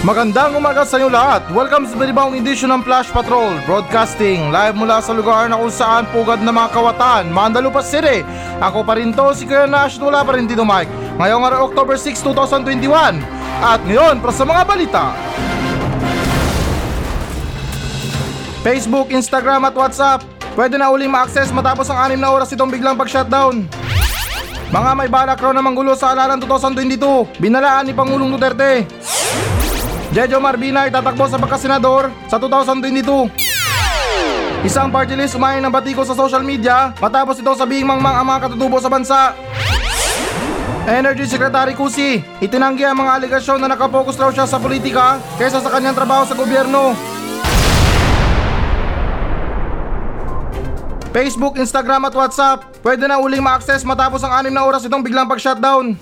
Magandang umaga sa inyo lahat. Welcome sa panibawang edisyon ng Flash Patrol Broadcasting live mula sa lugar na kung saan pugad na mga kawatan, Mandalupas City. Ako pa rin to, si Kuya Nash wala pa rin dito Mike. Ngayong araw October 6, 2021. At ngayon, para sa mga balita. Facebook, Instagram at WhatsApp. Pwede na uling ma-access matapos ang 6 na oras itong biglang pag-shutdown. Mga may balak raw na manggulo sa halalan 2022, binalaan ni Pangulong Duterte. Jejo Marbina ay tatakbo sa pagkasenador sa 2022. Isang party list umayon ng batiko sa social media matapos itong sabihing mangmang ang mga katutubo sa bansa. Energy Secretary Kusi, itinanggi ang mga aligasyon na nakapokus raw siya sa politika kaysa sa kanyang trabaho sa gobyerno. Facebook, Instagram at WhatsApp, pwede na uling ma-access matapos ang anim na oras itong biglang pag-shutdown.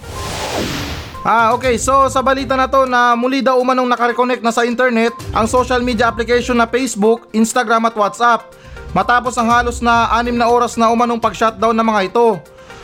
Ah, okay. So, sa balita na to na muli daw umanong nakareconnect na sa internet ang social media application na Facebook, Instagram at WhatsApp. Matapos ang halos na anim na oras na umanong pag-shutdown ng mga ito.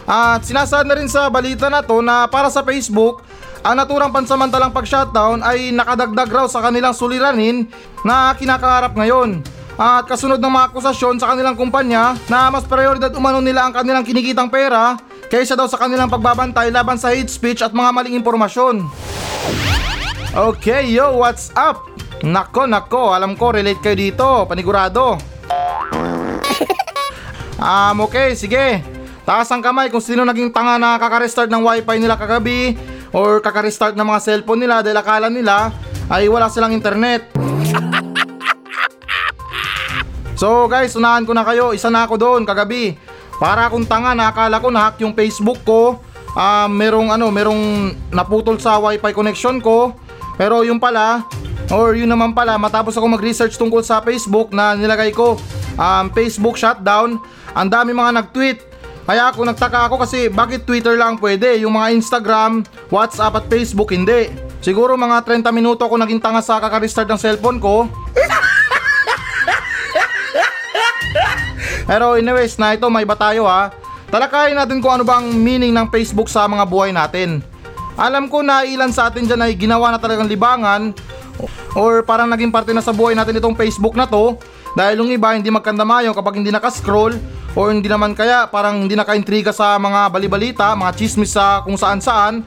At sinasaad na rin sa balita na to na para sa Facebook, ang naturang pansamantalang pag-shutdown ay nakadagdag raw sa kanilang suliranin na kinakaharap ngayon. At kasunod ng mga akusasyon sa kanilang kumpanya na mas prioridad umano nila ang kanilang kinikitang pera kaysa daw sa kanilang pagbabantay laban sa hate speech at mga maling impormasyon. Okay, yo, what's up? Nako, nako, alam ko, relate kayo dito, panigurado. Um, okay, sige. Taas ang kamay kung sino naging tanga na kaka-restart ng wifi nila kagabi or kaka-restart ng mga cellphone nila dahil akala nila ay wala silang internet. So guys, unahan ko na kayo, isa na ako doon kagabi. Para akong tanga na akala ko na-hack yung Facebook ko. Ah, merong ano, merong naputol sa wifi connection ko. Pero yung pala, or yun naman pala, matapos ako mag-research tungkol sa Facebook na nilagay ko, um, Facebook shutdown, ang dami mga nag-tweet. Kaya ako nagtaka ako kasi bakit Twitter lang pwede, yung mga Instagram, WhatsApp at Facebook hindi. Siguro mga 30 minuto ako naging tanga sa kaka-restart ng cellphone ko. Pero anyways na ito may iba tayo ha. Talakayin natin kung ano bang meaning ng Facebook sa mga buhay natin. Alam ko na ilan sa atin dyan ay ginawa na talagang libangan or parang naging parte na sa buhay natin itong Facebook na to dahil yung iba hindi magkandamayo kapag hindi nakascroll o hindi naman kaya parang hindi nakaintriga sa mga balibalita, mga chismis sa kung saan saan.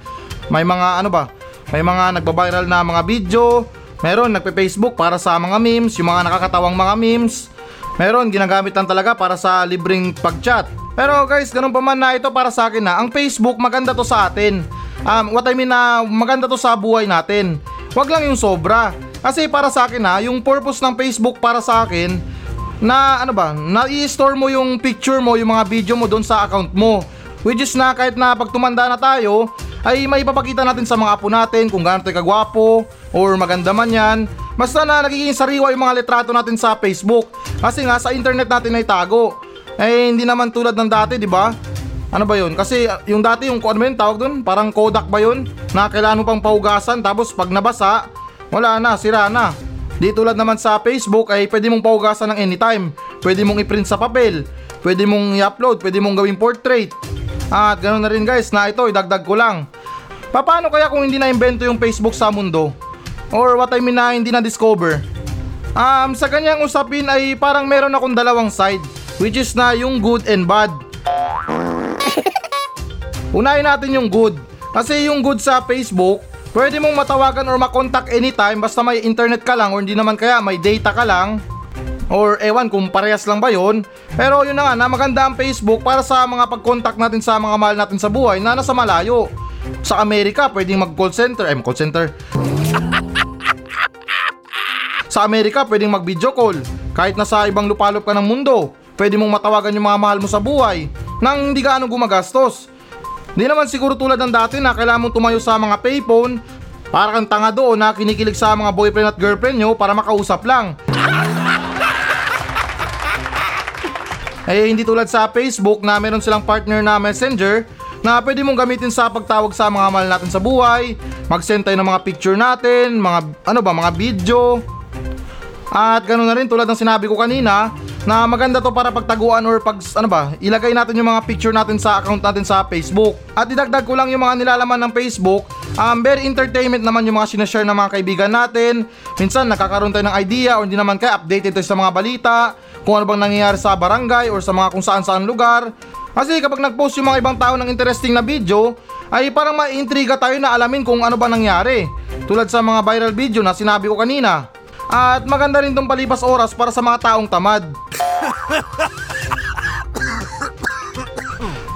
May mga ano ba, may mga nagbabiral na mga video, meron nagpe-Facebook para sa mga memes, yung mga nakakatawang mga memes, Meron, ginagamit lang talaga para sa libreng pag-chat. Pero guys, ganun pa man na ito para sa akin na, ang Facebook maganda to sa atin. Um, what I mean na maganda to sa buhay natin. Wag lang yung sobra. Kasi para sa akin ha, yung purpose ng Facebook para sa akin, na ano ba, na i-store mo yung picture mo, yung mga video mo doon sa account mo. Which is na kahit na pag tumanda na tayo, ay may ipapakita natin sa mga apo natin kung gaano tayo kagwapo or maganda man yan. Basta na nagiging sariwa yung mga litrato natin sa Facebook. Kasi nga sa internet natin ay tago. Eh hindi naman tulad ng dati, di ba? Ano ba yun? Kasi uh, yung dati yung ano yun tawag dun? Parang Kodak ba yun? Na kailangan mo pang paugasan tapos pag nabasa, wala na, sira na. Di tulad naman sa Facebook ay pwede mong paugasan ng anytime. Pwede mong i-print sa papel. Pwede mong i-upload. Pwede mong gawing portrait. At ganoon na rin guys na ito idagdag ko lang. Paano kaya kung hindi na-invento yung Facebook sa mundo? Or what I mean na hindi na-discover? Um, sa kanyang usapin ay parang meron akong dalawang side which is na yung good and bad. Unahin natin yung good. Kasi yung good sa Facebook, pwede mong matawagan or makontak anytime basta may internet ka lang or hindi naman kaya may data ka lang. Or ewan kung parehas lang ba yon. Pero yun na nga na maganda ang Facebook para sa mga pag-contact natin sa mga mahal natin sa buhay na nasa malayo. Sa Amerika, pwedeng mag-call center. Eh, call center. Sa Amerika, pwedeng mag-video call. Kahit nasa ibang lupalop ka ng mundo, pwede mong matawagan yung mga mahal mo sa buhay nang hindi ka gumagastos. Hindi naman siguro tulad ng dati na kailangan mong tumayo sa mga payphone para kang tanga doon na kinikilig sa mga boyfriend at girlfriend nyo para makausap lang. Eh hindi tulad sa Facebook na meron silang partner na messenger na pwede mong gamitin sa pagtawag sa mga mahal natin sa buhay, mag-send tayo ng mga picture natin, mga ano ba, mga video, at ganoon na rin tulad ng sinabi ko kanina na maganda to para pagtaguan or pag ano ba, ilagay natin yung mga picture natin sa account natin sa Facebook. At idagdag ko lang yung mga nilalaman ng Facebook. Um, very entertainment naman yung mga sinashare ng mga kaibigan natin. Minsan nakakaroon tayo ng idea or hindi naman kaya updated tayo sa mga balita, kung ano bang nangyayari sa barangay or sa mga kung saan saan lugar. Kasi kapag nag-post yung mga ibang tao ng interesting na video, ay parang maiintriga tayo na alamin kung ano ba nangyari. Tulad sa mga viral video na sinabi ko kanina. At maganda rin tong palipas oras para sa mga taong tamad.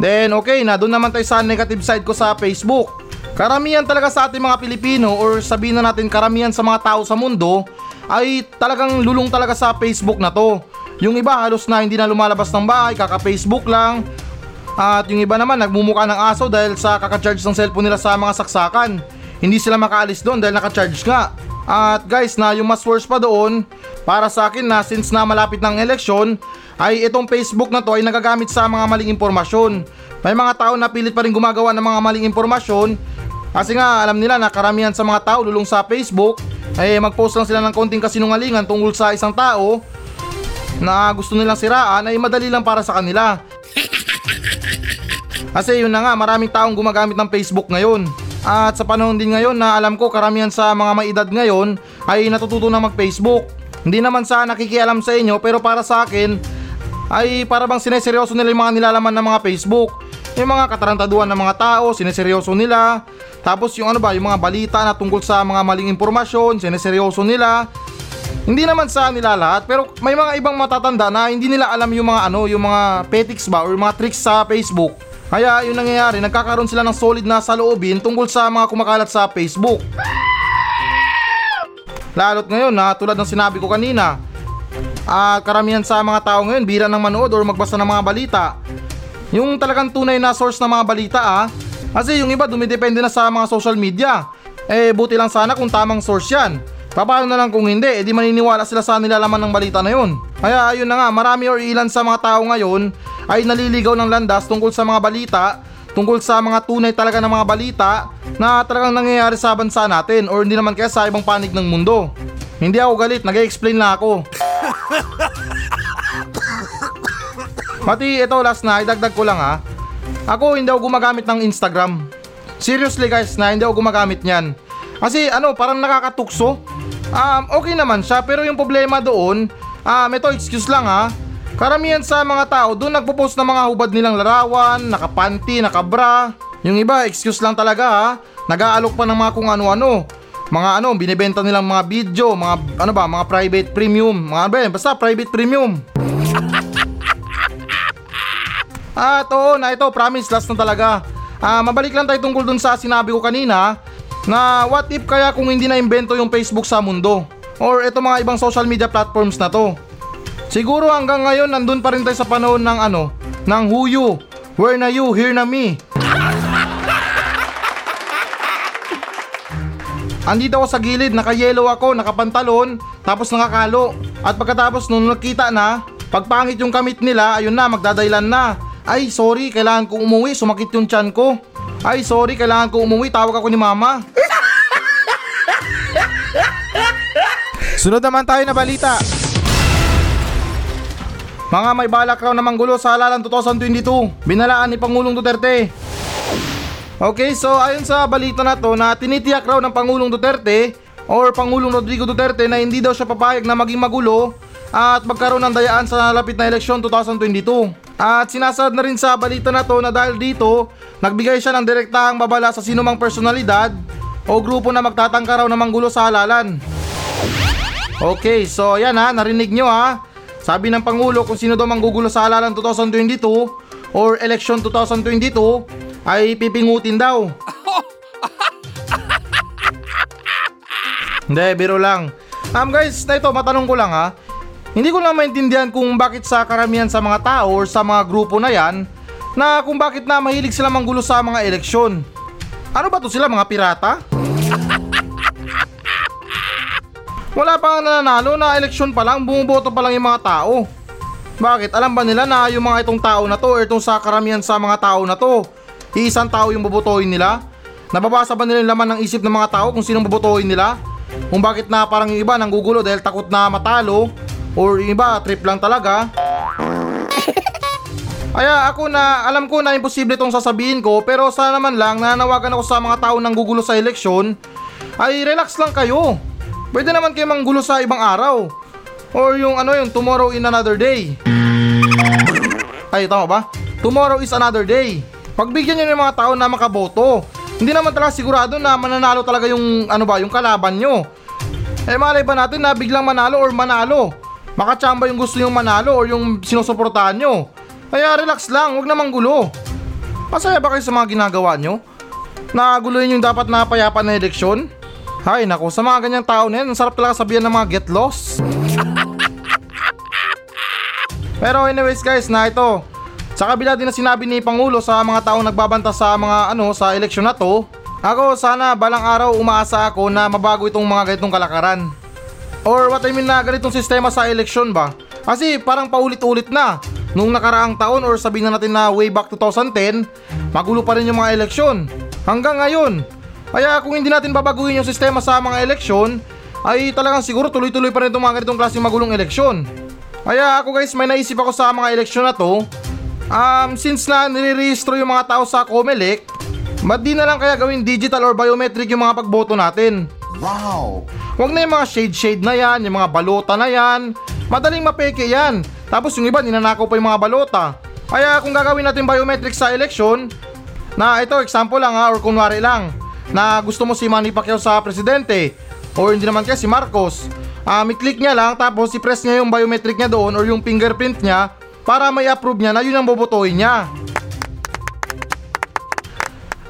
Then okay na, doon naman tayo sa negative side ko sa Facebook. Karamihan talaga sa ating mga Pilipino or sabihin na natin karamihan sa mga tao sa mundo ay talagang lulong talaga sa Facebook na to. Yung iba halos na hindi na lumalabas ng bahay, kaka-Facebook lang. At yung iba naman nagmumuka ng aso dahil sa kaka-charge ng cellphone nila sa mga saksakan. Hindi sila makaalis doon dahil naka-charge nga. At guys na yung mas worse pa doon, para sa akin na since na malapit ng eleksyon, ay itong Facebook na to ay nagagamit sa mga maling impormasyon. May mga tao na pilit pa rin gumagawa ng mga maling impormasyon kasi nga alam nila na karamihan sa mga tao lulong sa Facebook ay mag-post lang sila ng konting kasinungalingan tungkol sa isang tao na gusto nilang siraan ay madali lang para sa kanila. Kasi yun na nga, maraming taong gumagamit ng Facebook ngayon. At sa panahon din ngayon na alam ko karamihan sa mga may edad ngayon ay natututo na mag-Facebook. Hindi naman sa nakikialam sa inyo pero para sa akin ay para bang sineseryoso nila yung mga nilalaman ng mga Facebook. Yung mga katarantaduhan ng mga tao, sineseryoso nila. Tapos yung ano ba, yung mga balita na tungkol sa mga maling impormasyon, sineseryoso nila. Hindi naman sa nila lahat, pero may mga ibang matatanda na hindi nila alam yung mga ano, yung mga petics ba or mga tricks sa Facebook. Kaya yun nangyayari, nagkakaroon sila ng solid na saloobin tungkol sa mga kumakalat sa Facebook. Lalo't ngayon na tulad ng sinabi ko kanina, ah karamihan sa mga tao ngayon bira ng manood or magbasa ng mga balita. Yung talagang tunay na source ng mga balita ah, kasi yung iba dumidepende na sa mga social media. Eh buti lang sana kung tamang source yan. Paano na lang kung hindi, edi maniniwala sila sa nilalaman ng balita na yun. Kaya ayun na nga, marami or ilan sa mga tao ngayon ay naliligaw ng landas tungkol sa mga balita, tungkol sa mga tunay talaga ng mga balita na talagang nangyayari sa bansa natin or hindi naman kaya sa ibang panig ng mundo. Hindi ako galit, nag-explain na ako. Pati ito last na, idagdag ko lang ha. Ako hindi ako gumagamit ng Instagram. Seriously guys na hindi ako gumagamit niyan. Kasi ano, parang nakakatukso. Um, okay naman siya pero yung problema doon, um, ito excuse lang ha. Karamihan sa mga tao doon nagpo-post ng mga hubad nilang larawan, nakapanty, nakabra. Yung iba excuse lang talaga ha. Nag-aalok pa ng mga kung ano-ano. Mga ano, binibenta nilang mga video, mga ano ba, mga private premium, mga ano ba yan, basta private premium. At oo na ito, promise last na talaga. Ah, mabalik lang tayo tungkol dun sa sinabi ko kanina na what if kaya kung hindi na imbento yung Facebook sa mundo or ito mga ibang social media platforms na to. Siguro hanggang ngayon nandun pa rin tayo sa panahon ng ano, ng who you, where na you, here na me. Andito ako sa gilid, naka-yellow ako, nakapantalon, tapos nakakalo. At pagkatapos nung nakita na, pagpangit yung kamit nila, ayun na, magdadailan na. Ay, sorry, kailangan ko umuwi, sumakit yung tiyan ko. Ay, sorry, kailangan ko umuwi, tawag ako ni mama. Sunod naman tayo na balita. Mga may balak raw na manggulo sa halalan 2022, binalaan ni Pangulong Duterte. Okay, so ayon sa balita na to na tinitiyak raw ng Pangulong Duterte or Pangulong Rodrigo Duterte na hindi daw siya papayag na maging magulo at magkaroon ng dayaan sa nalapit na eleksyon 2022. At sinasad na rin sa balita na to na dahil dito, nagbigay siya ng direktahang babala sa sinumang personalidad o grupo na magtatangka raw na manggulo sa halalan. Okay, so yan ha, narinig nyo ha. Sabi ng Pangulo kung sino daw manggugulo sa halalan 2022 or election 2022 ay pipingutin daw. Hindi, biro lang. Um guys, na ito, matanong ko lang ha. Hindi ko lang maintindihan kung bakit sa karamihan sa mga tao or sa mga grupo na yan na kung bakit na mahilig sila manggulo sa mga eleksyon. Ano ba to sila, mga pirata? Wala pa nga nananalo na eleksyon pa lang, bumuboto pa lang yung mga tao. Bakit? Alam ba nila na yung mga itong tao na to or itong sa karamihan sa mga tao na to, iisang tao yung bobotohin nila? Nababasa ba nila yung laman ng isip ng mga tao kung sinong bobotohin nila? Kung bakit na parang yung iba nanggugulo dahil takot na matalo or yung iba trip lang talaga Kaya ako na, alam ko na imposible itong sasabihin ko, pero sana naman lang nananawagan ako sa mga tao nang gugulo sa eleksyon, ay relax lang kayo. Pwede naman kayo manggulo sa ibang araw. Or yung ano yung tomorrow in another day. Ay, tama ba? Tomorrow is another day. Pagbigyan nyo ng mga tao na makaboto. Hindi naman talaga sigurado na mananalo talaga yung ano ba, yung kalaban nyo. Eh malay ba natin na biglang manalo or manalo? Makachamba yung gusto yung manalo or yung sinusuportahan nyo. Kaya relax lang, huwag namang gulo. Masaya ba kayo sa mga ginagawa nyo? Naguluhin yung dapat na payapa na eleksyon? Hay nako, sa mga ganyang tao na yan, ang sarap talaga sabihan ng mga get lost. Pero anyways guys, na ito. Sa kabila din na sinabi ni Pangulo sa mga taong nagbabanta sa mga ano sa eleksyon na to, ako sana balang araw umaasa ako na mabago itong mga ganitong kalakaran. Or what I mean na ganitong sistema sa eleksyon ba? Kasi parang paulit-ulit na. Nung nakaraang taon or sabihin na natin na way back 2010, magulo pa rin yung mga eleksyon. Hanggang ngayon. Kaya kung hindi natin babaguhin yung sistema sa mga eleksyon, ay talagang siguro tuloy-tuloy pa rin itong mga ganitong klaseng magulong eleksyon. Kaya ako guys, may naisip ako sa mga eleksyon na to. Um, since na nire-registro yung mga tao sa Comelec, ba't di na lang kaya gawin digital or biometric yung mga pagboto natin? Wow! Huwag na yung mga shade-shade na yan, yung mga balota na yan. Madaling mapeke yan. Tapos yung iba, ninanakaw pa yung mga balota. Kaya kung gagawin natin biometric sa election, na ito, example lang ha, or kunwari lang, na gusto mo si Manny Pacquiao sa presidente, or hindi naman kaya si Marcos, ah i-click niya lang, tapos i-press niya yung biometric niya doon, or yung fingerprint niya, para may approve niya na yun ang bobotohin niya.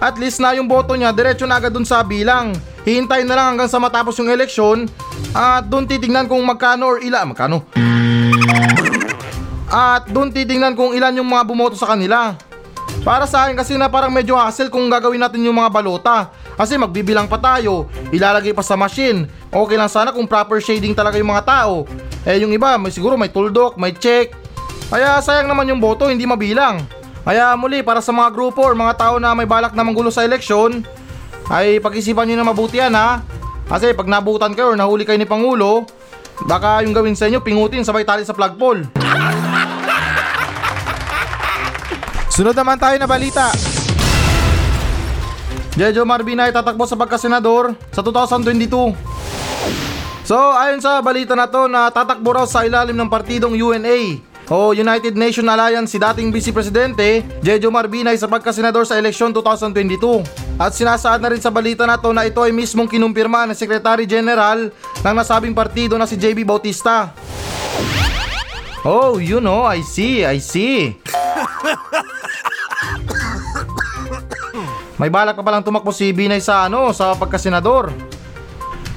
At least na yung boto niya, diretso na agad dun sa bilang. Hihintayin na lang hanggang sa matapos yung eleksyon at doon titignan kung magkano or ilan, magkano? At doon titignan kung ilan yung mga bumoto sa kanila. Para sa akin kasi na parang medyo hassle kung gagawin natin yung mga balota. Kasi magbibilang pa tayo, ilalagay pa sa machine. Okay lang sana kung proper shading talaga yung mga tao. Eh yung iba, may siguro may tuldok, may check. Kaya sayang naman yung boto, hindi mabilang. Kaya muli, para sa mga grupo or mga tao na may balak na manggulo sa eleksyon, ay pag-isipan nyo na mabuti yan ha. Kasi pag nabutan kayo or nahuli kayo ni Pangulo, baka yung gawin sa inyo, pingutin sabay tali sa flagpole. Sunod naman tayo na balita. Jejo Marbina ay tatakbo sa pagkasenador sa 2022. So, ayon sa balita na to na tatakbo raw sa ilalim ng partidong UNA o United Nation Alliance si dating Vice Presidente Jejo Marbinay sa pagkasenador sa eleksyon 2022. At sinasaad na rin sa balita na to na ito ay mismong kinumpirma ng Secretary General ng nasabing partido na si JB Bautista. Oh, you know, I see, I see. May balak pa palang tumakbo si Binay sa ano, sa pagkasenador.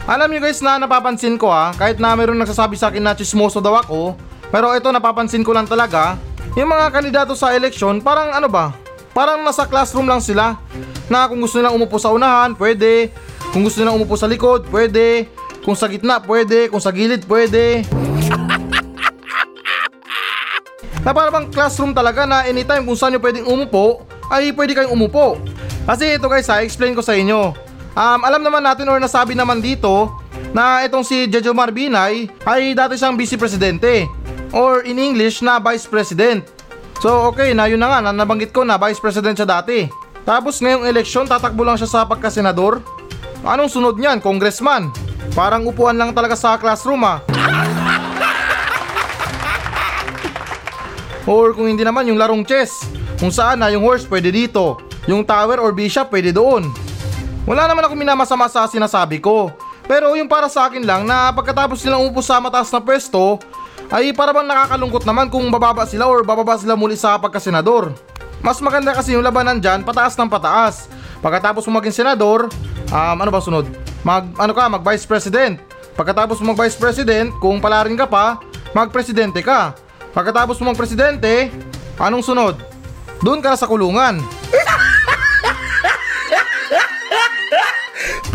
Alam niyo guys na napapansin ko ha, kahit na mayroong nagsasabi sa akin na chismoso daw ako, pero ito napapansin ko lang talaga, yung mga kandidato sa eleksyon parang ano ba, parang nasa classroom lang sila. Na kung gusto nilang umupo sa unahan, pwede. Kung gusto nilang umupo sa likod, pwede. Kung sa gitna, pwede. Kung sa gilid, pwede. na parang classroom talaga na anytime kung saan nyo pwedeng umupo, ay pwede kayong umupo. Kasi ito guys ha, explain ko sa inyo. Um, alam naman natin or nasabi naman dito na itong si Jejo Marbinay ay dati siyang vice presidente or in English na vice president. So okay, na yun na nga, na nabanggit ko na vice president siya dati. Tapos ngayong eleksyon, tatakbo lang siya sa pagkasenador. Anong sunod niyan, congressman? Parang upuan lang talaga sa classroom ah. Or kung hindi naman yung larong chess, kung saan na yung horse pwede dito, yung tower or bishop pwede doon. Wala naman ako minamasama sa sinasabi ko. Pero yung para sa akin lang na pagkatapos nilang umupo sa mataas na pwesto, ay para bang nakakalungkot naman kung bababa sila or bababa sila muli sa pagkasenador. Mas maganda kasi yung labanan dyan, pataas ng pataas. Pagkatapos mo maging senador, um, ano ba sunod? Mag, ano ka, mag vice president. Pagkatapos mo mag vice president, kung palarin ka pa, mag presidente ka. Pagkatapos mo mag presidente, anong sunod? Doon ka na sa kulungan.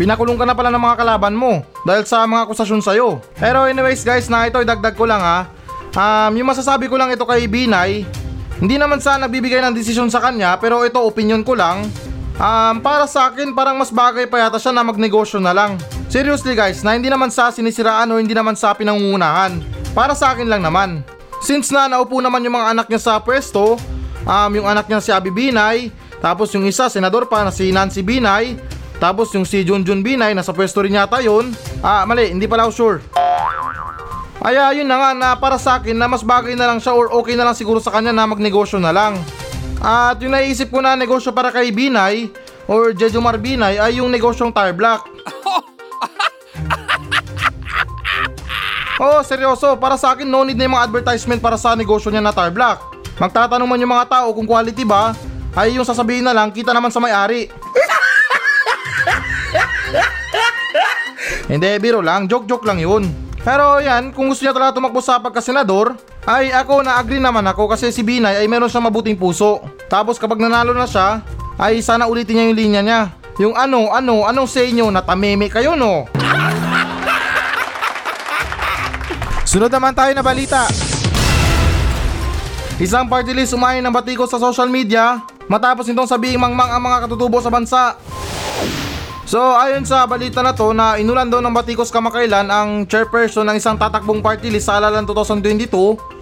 Pinakulong ka na pala ng mga kalaban mo dahil sa mga akusasyon sa'yo. Pero anyways guys, na ito idagdag ko lang ha. Um, yung masasabi ko lang ito kay Binay, hindi naman sa nagbibigay ng desisyon sa kanya pero ito opinion ko lang. Um, para sa akin parang mas bagay pa yata siya na magnegosyo na lang. Seriously guys, na hindi naman sa sinisiraan o hindi naman sa pinangungunahan. Para sa akin lang naman. Since na naupo naman yung mga anak niya sa pwesto, um, yung anak niya si Abi Binay, tapos yung isa, senador pa na si Nancy Binay, tapos yung si Junjun Binay, nasa pwesto rin yata yun. Ah, mali, hindi pala ako sure. Kaya yun na nga na para sa akin na mas bagay na lang siya or okay na lang siguro sa kanya na magnegosyo na lang. At yung naisip ko na negosyo para kay Binay or Jejomar Binay ay yung negosyong tire block. Oo, seryoso. Para sa akin, no need na yung mga advertisement para sa negosyo niya na tire block. Magtatanong man yung mga tao kung quality ba, ay yung sasabihin na lang, kita naman sa may-ari. Hindi, biro lang. Joke-joke lang yun. Pero yan, kung gusto niya talaga tumakbo sa pagkasenador, ay ako na-agree naman ako kasi si Binay ay meron siyang mabuting puso. Tapos kapag nanalo na siya, ay sana ulitin niya yung linya niya. Yung ano, ano, anong say nyo, natameme kayo no? Sunod naman tayo na balita. Isang party list umayon ng batikos sa social media matapos nitong sabihing mangmang ang mga katutubo sa bansa. So ayon sa balita na to na inulan daw ng batikos kamakailan ang chairperson ng isang tatakbong party list sa halalan 2022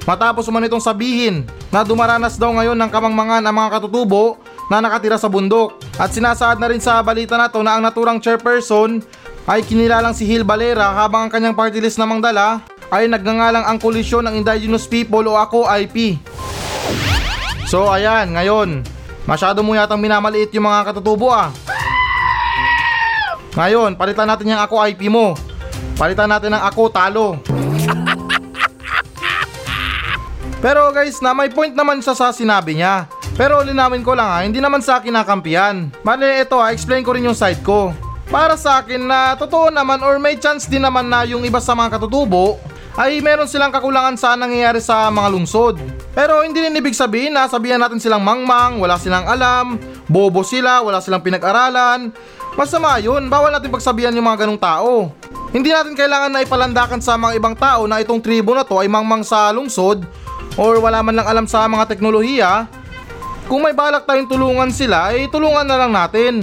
matapos umano itong sabihin na dumaranas daw ngayon ng kamangmangan ang mga katutubo na nakatira sa bundok. At sinasaad na rin sa balita na to na ang naturang chairperson ay kinilalang si Hil Valera habang ang kanyang party list namang dala ay nagngangalang ang koalisyon ng Indigenous People o ako IP. So ayan, ngayon, masyado mo yatang minamaliit yung mga katutubo ah. Ngayon, palitan natin yung ako IP mo. Palitan natin ng ako talo. Pero guys, na may point naman siya sa sinabi niya. Pero linawin ko lang ha, hindi naman sa akin nakampiyan. Mali ito ha, explain ko rin yung side ko. Para sa akin na totoo naman or may chance din naman na yung iba sa mga katutubo ay meron silang kakulangan sa nangyayari sa mga lungsod. Pero hindi rin ibig sabihin na sabihan natin silang mangmang, wala silang alam, bobo sila, wala silang pinag-aralan. Masama yun, bawal natin pagsabihan yung mga ganong tao. Hindi natin kailangan na ipalandakan sa mga ibang tao na itong tribo na to ay mangmang sa lungsod or wala man lang alam sa mga teknolohiya. Kung may balak tayong tulungan sila, eh tulungan na lang natin.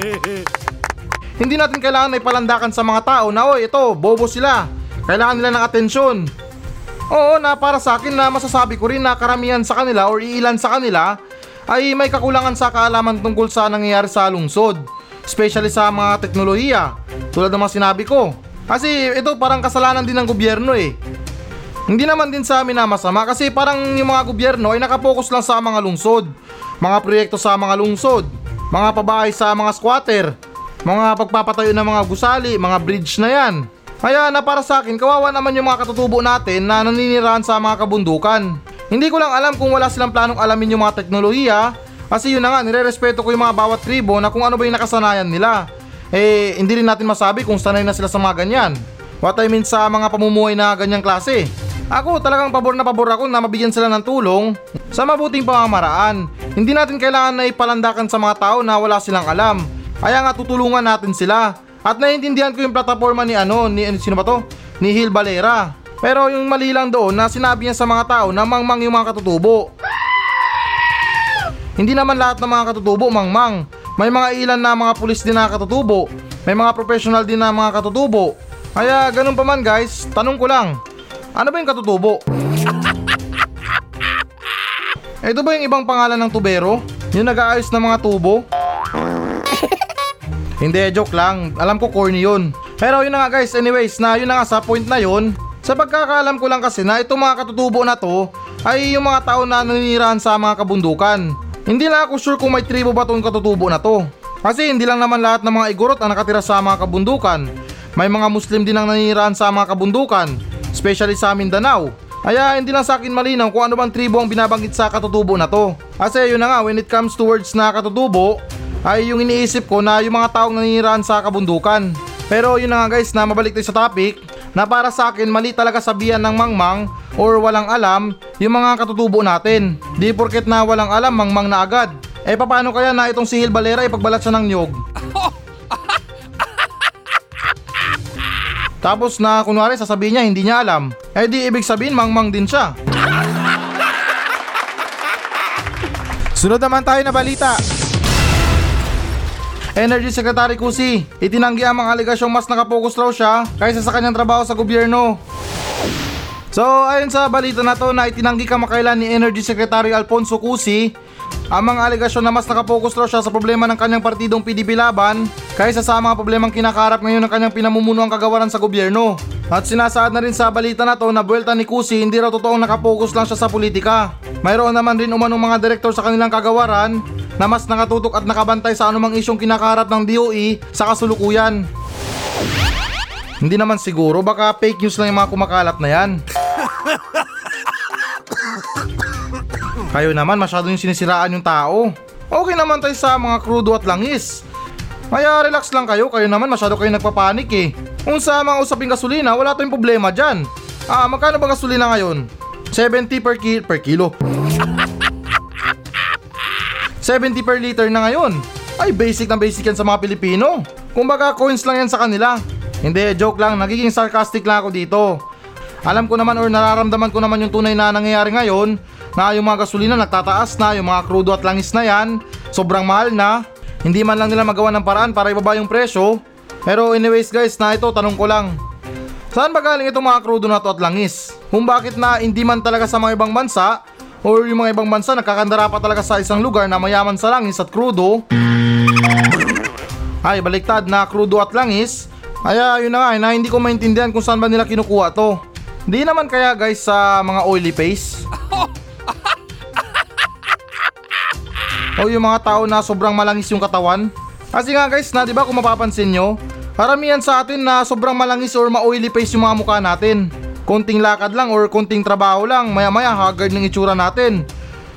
Hindi natin kailangan na ipalandakan sa mga tao na oy ito, bobo sila. Kailangan nila ng atensyon. Oo na para sa akin na masasabi ko rin na karamihan sa kanila or iilan sa kanila ay may kakulangan sa kaalaman tungkol sa nangyayari sa lungsod. Especially sa mga teknolohiya. Tulad ng mga sinabi ko. Kasi ito parang kasalanan din ng gobyerno eh. Hindi naman din sa amin na masama kasi parang yung mga gobyerno ay nakapokus lang sa mga lungsod. Mga proyekto sa mga lungsod. Mga pabahay sa mga squatter. Mga pagpapatayo ng mga gusali, mga bridge na yan. Kaya na para sa akin, kawawa naman yung mga katutubo natin na naninirahan sa mga kabundukan. Hindi ko lang alam kung wala silang planong alamin yung mga teknolohiya kasi yun na nga, nire-respeto ko yung mga bawat tribo na kung ano ba yung nakasanayan nila. Eh, hindi rin natin masabi kung sanay na sila sa mga ganyan. What I mean sa mga pamumuhay na ganyang klase. Ako talagang pabor na pabor ako na mabigyan sila ng tulong sa mabuting pamamaraan. Hindi natin kailangan na ipalandakan sa mga tao na wala silang alam. Kaya nga tutulungan natin sila. At naiintindihan ko yung plataforma ni ano, ni sino ba to? Ni Hil Valera. Pero yung mali lang doon na sinabi niya sa mga tao na mangmang yung mga katutubo. Hindi naman lahat ng mga katutubo mangmang. May mga ilan na mga pulis din na katutubo. May mga professional din na mga katutubo. Kaya ganun pa man guys, tanong ko lang. Ano ba yung katutubo? Ito ba yung ibang pangalan ng tubero? Yung nag-aayos ng mga tubo? Hindi, joke lang. Alam ko corny yun. Pero yun na nga guys, anyways, na yun na nga sa point na yun. Sa pagkakaalam ko lang kasi na itong mga katutubo na to ay yung mga tao na naninirahan sa mga kabundukan. Hindi lang ako sure kung may tribo ba itong katutubo na to. Kasi hindi lang naman lahat ng mga igorot ang nakatira sa mga kabundukan. May mga Muslim din ang naninirahan sa mga kabundukan, especially sa Mindanao. Kaya hindi lang sa akin malinaw kung ano bang tribo ang binabanggit sa katutubo na to. Kasi yun na nga, when it comes to words na katutubo, ay yung iniisip ko na yung mga taong naninirahan sa kabundukan. Pero yun na nga guys, na mabalik tayo sa topic, na para sa akin mali talaga sabihan ng mangmang or walang alam yung mga katutubo natin. Di porket na walang alam, mangmang na agad. Eh paano kaya na itong si Hil Valera ipagbalat siya ng nyog? Tapos na kunwari sasabihin niya hindi niya alam. Eh di ibig sabihin mangmang din siya. Sunod naman tayo na balita. Energy Secretary Kusi, itinanggi ang mga aligasyong mas nakapokus raw siya kaysa sa kanyang trabaho sa gobyerno. So ayon sa balita na to na itinanggi kamakailan ni Energy Secretary Alfonso Cusi ang mga alegasyon na mas nakapokus raw siya sa problema ng kanyang partidong PDP Laban kaysa sa mga problemang kinakarap ngayon ng kanyang pinamumunuang kagawaran sa gobyerno. At sinasaad na rin sa balita na to na buwelta ni Cusi hindi raw totoong nakapokus lang siya sa politika. Mayroon naman rin umanong mga direktor sa kanilang kagawaran na mas nakatutok at nakabantay sa anumang isyong kinakaharap ng DOE sa kasulukuyan. Hindi naman siguro, baka fake news lang yung mga kumakalat na yan. Kayo naman masyado yung sinisiraan yung tao. Okay naman tayo sa mga krudo at langis. Kaya relax lang kayo, kayo naman masyado kayo nagpapanik eh. Kung sa mga usaping gasolina, wala tayong problema dyan. Ah, magkano ba gasolina ngayon? 70 per, ki- per kilo. 70 per liter na ngayon. Ay, basic na basic yan sa mga Pilipino. Kumbaga, coins lang yan sa kanila. Hindi, joke lang. Nagiging sarcastic lang ako dito. Alam ko naman or nararamdaman ko naman yung tunay na nangyayari ngayon na yung mga gasolina nagtataas na, yung mga krudo at langis na yan, sobrang mahal na. Hindi man lang nila magawa ng paraan para ibaba yung presyo. Pero anyways guys, na ito, tanong ko lang. Saan ba galing itong mga krudo na to at langis? Kung bakit na hindi man talaga sa mga ibang bansa or yung mga ibang bansa nakakandara pa talaga sa isang lugar na mayaman sa langis at krudo. Ay baliktad na krudo at langis. Kaya yun na nga eh, na hindi ko maintindihan kung saan ba nila kinukuha to. Di naman kaya guys sa mga oily face. O yung mga tao na sobrang malangis yung katawan. Kasi nga guys na di ba kung mapapansin nyo Karamihan sa atin na sobrang malangis or ma-oily face yung mga mukha natin. Konting lakad lang or konting trabaho lang, maya-maya haggard ng itsura natin.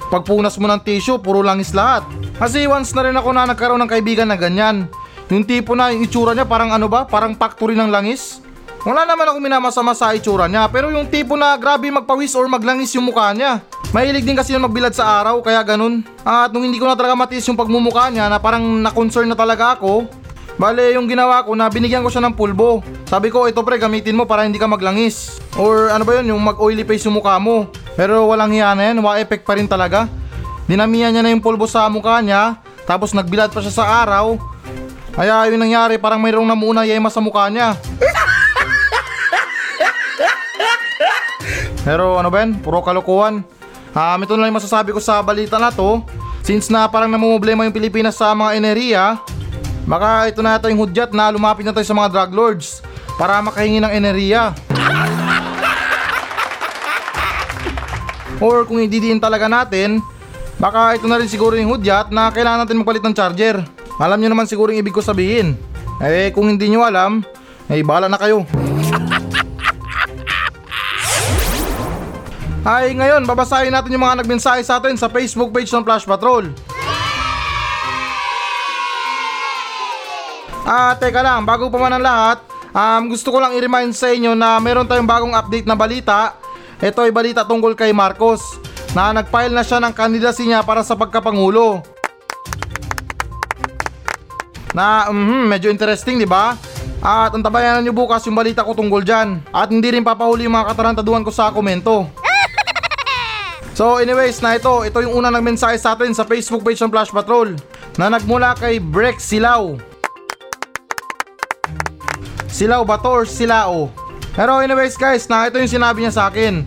Pagpunas mo ng tissue, puro langis lahat. Kasi once na rin ako na nagkaroon ng kaibigan na ganyan. Yung tipo na yung itsura niya parang ano ba, parang factory ng langis. Wala naman ako minamasama sa itsura niya, pero yung tipo na grabe magpawis or maglangis yung mukha niya. Mahilig din kasi yun magbilad sa araw, kaya ganun. At nung hindi ko na talaga matiis yung pagmumukha niya na parang na-concern na talaga ako, Bale, yung ginawa ko na binigyan ko siya ng pulbo. Sabi ko, ito pre, gamitin mo para hindi ka maglangis. Or ano ba yun, yung mag-oily face yung mukha mo. Pero walang hiya na yan, wa effect pa rin talaga. Dinamihan niya na yung pulbo sa mukha niya, tapos nagbilad pa siya sa araw. Kaya yun nangyari, parang mayroong namuna yema sa mukha niya. Pero ano yan, puro kalokohan. Um, ito na lang yung masasabi ko sa balita na to. Since na parang namumblema yung Pilipinas sa mga enerhiya, Baka ito na ito yung hudyat na lumapit na tayo sa mga drug lords para makahingi ng enerhiya. Or kung hindi din talaga natin, baka ito na rin siguro yung hudyat na kailangan natin magpalit ng charger. Alam nyo naman siguro yung ibig ko sabihin. Eh kung hindi nyo alam, eh bahala na kayo. Ay ngayon, babasahin natin yung mga nagmensahe sa atin sa Facebook page ng Flash Patrol. Ah, teka lang, bago pa man ang lahat, um, gusto ko lang i-remind sa inyo na meron tayong bagong update na balita. Ito ay balita tungkol kay Marcos na nag-file na siya ng kandidacy niya para sa pagkapangulo. Na mhm, medyo interesting, di ba? At antabayanan nyo bukas yung balita ko tungkol dyan. At hindi rin papahuli yung mga katarantaduhan ko sa komento. So anyways na ito, ito yung unang nagmensahe sa atin sa Facebook page ng Flash Patrol na nagmula kay Brex Silaw. Silaw ba to or silao? Pero anyways guys, na ito yung sinabi niya sa akin.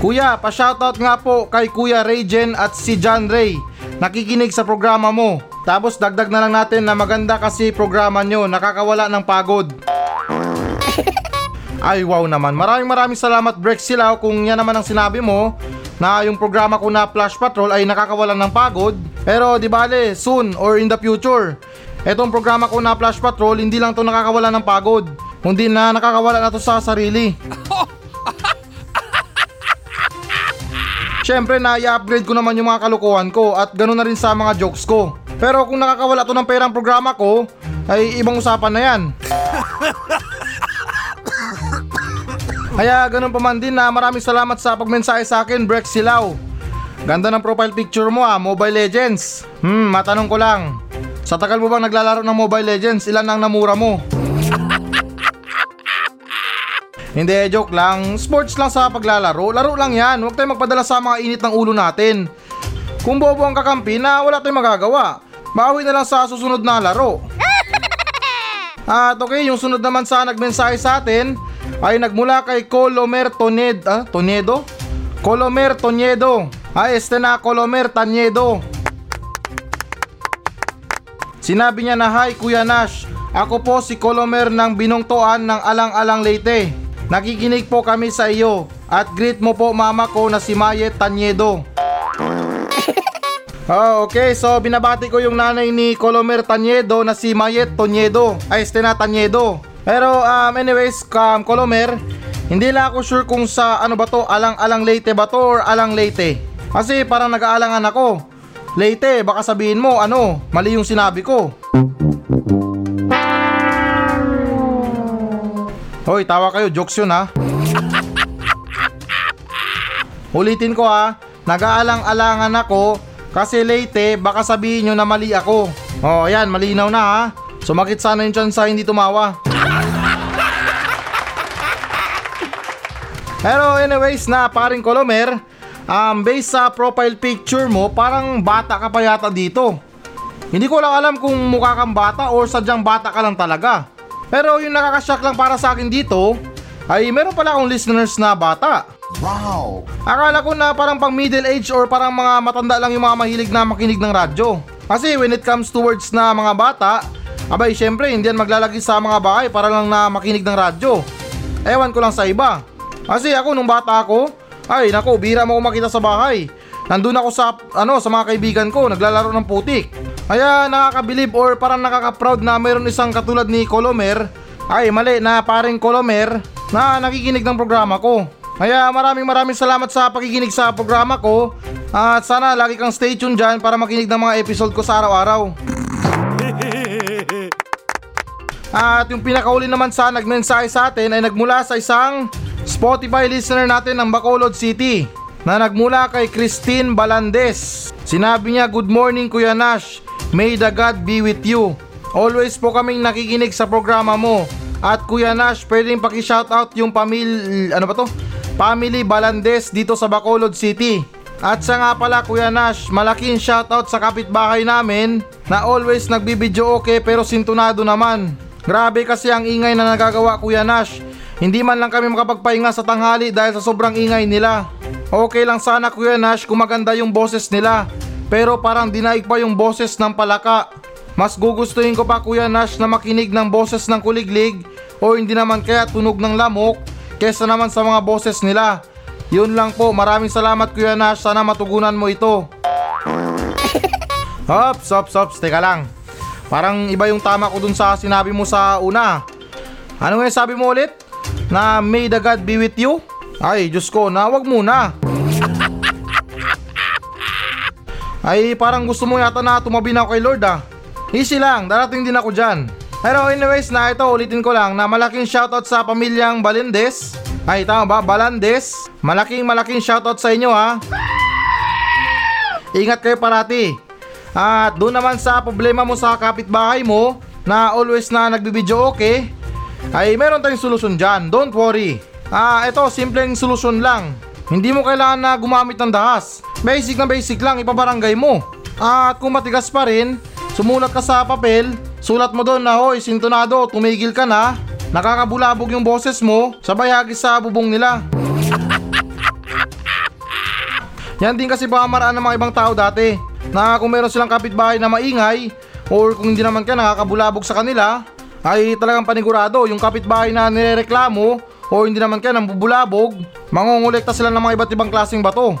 Kuya, pa-shoutout nga po kay Kuya Rayjen at si John Ray. Nakikinig sa programa mo. Tapos dagdag na lang natin na maganda kasi programa nyo, nakakawala ng pagod. Ay wow naman, maraming maraming salamat Brex Silaw kung yan naman ang sinabi mo na yung programa ko na Flash Patrol ay nakakawalan ng pagod. Pero di bale, soon or in the future, etong programa ko na Flash Patrol hindi lang to nakakawalan ng pagod kundi na nakakawala na to sa sarili. Siyempre na i-upgrade ko naman yung mga kalukuhan ko at ganoon na rin sa mga jokes ko. Pero kung nakakawala to ng perang programa ko, ay ibang usapan na yan. Kaya ganun pa man din na maraming salamat sa pagmensahe sa akin, Brex Silaw. Ganda ng profile picture mo ah, Mobile Legends. Hmm, matanong ko lang. Sa tagal mo bang naglalaro ng Mobile Legends, ilan ang namura mo? Hindi, joke lang. Sports lang sa paglalaro. Laro lang yan. Huwag tayong magpadala sa mga init ng ulo natin. Kung bobo ang kakampi na wala tayong magagawa. Bawi na lang sa susunod na laro. At okay, yung sunod naman sa nagmensahe sa atin ay nagmula kay Colomer Toned, ah, Tonedo? Colomer Tonedo. Ay, este na Colomer Tanedo. Sinabi niya na, Hi Kuya Nash, ako po si Colomer ng Binongtoan ng Alang-Alang Leyte. Nakikinig po kami sa iyo at greet mo po mama ko na si Mayet Tanyedo. Oh, okay. So, binabati ko yung nanay ni Colomer Tanyedo na si Mayet Tonyedo. Ay, este na Tanyedo. Pero, um, anyways, um, Colomer, hindi lang ako sure kung sa ano ba to, Alang-Alang Leyte ba to or Alang Leyte. Kasi parang nag-aalangan ako. Leyte, baka sabihin mo, ano, mali yung sinabi ko. Hoy, tawa kayo, jokes yun ha. Ulitin ko ha, nag-aalang-alangan ako kasi Leyte, baka sabihin nyo na mali ako. Oh, ayan, malinaw na ha. Sumakit sana yung sa hindi tumawa. Pero anyways na paring Colomer, um, based sa profile picture mo, parang bata ka pa yata dito. Hindi ko lang alam kung mukha kang bata or sadyang bata ka lang talaga. Pero yung nakakashock lang para sa akin dito, ay meron pala akong listeners na bata. Wow! Akala ko na parang pang middle age or parang mga matanda lang yung mga mahilig na makinig ng radyo. Kasi when it comes towards na mga bata, abay syempre hindi yan maglalagi sa mga bahay para lang na makinig ng radyo. Ewan ko lang sa iba. Kasi ako nung bata ako, ay nako, bira mo ako makita sa bahay. Nandun ako sa ano sa mga kaibigan ko, naglalaro ng putik. Kaya nakakabilib or parang nakaka-proud na mayroon isang katulad ni Colomer, ay mali na paring Colomer na nakikinig ng programa ko. Kaya maraming maraming salamat sa pakikinig sa programa ko at sana lagi kang stay tuned dyan para makinig ng mga episode ko sa araw-araw. At yung pinakauli naman sa nagmensahe sa atin ay nagmula sa isang Spotify listener natin ng Bacolod City na nagmula kay Christine Balandes. Sinabi niya, Good morning Kuya Nash, may the God be with you. Always po kaming nakikinig sa programa mo. At Kuya Nash, pwedeng paki-shoutout yung pamil... ano ba to? Family Balandes dito sa Bacolod City. At sa nga pala Kuya Nash, malaking shoutout sa kapitbahay namin na always nagbibideo okay pero sintunado naman. Grabe kasi ang ingay na nagagawa Kuya Nash. Hindi man lang kami makapagpahinga sa tanghali dahil sa sobrang ingay nila. Okay lang sana Kuya Nash kung maganda yung boses nila. Pero parang dinaig pa yung boses ng palaka. Mas gugustuhin ko pa Kuya Nash na makinig ng boses ng kuliglig o hindi naman kaya tunog ng lamok kesa naman sa mga boses nila. Yun lang po, maraming salamat Kuya Nash, sana matugunan mo ito. Hops, hops, hops, teka lang. Parang iba yung tama ko dun sa sinabi mo sa una. Ano nga sabi mo ulit? Na may the God be with you? Ay, Diyos ko, na muna. Ay, parang gusto mo yata na tumabi na ako kay Lord ah. Easy lang, darating din ako dyan. Pero anyways na ito, ulitin ko lang na malaking shoutout sa pamilyang Balindes. Ay, tama ba? Balandes. Malaking malaking shoutout sa inyo ha. Ingat kayo parati. At doon naman sa problema mo sa kapitbahay mo na always na nagbibideo okay, ay meron tayong solusyon dyan. Don't worry. Ah, ito, simpleng solusyon lang. Hindi mo kailangan na gumamit ng dahas. Basic na basic lang, ipabarangay mo. At kung matigas pa rin, sumulat ka sa papel, sulat mo doon na, hoy, sintonado, tumigil ka na. Nakakabulabog yung boses mo, sabay hagis sa bubong nila. Yan din kasi pamamaraan ng mga ibang tao dati na kung meron silang kapitbahay na maingay or kung hindi naman ka nakakabulabog sa kanila ay talagang panigurado yung kapitbahay na nirereklamo o hindi naman ka nang bubulabog mangungulekta sila ng mga iba't ibang klaseng bato.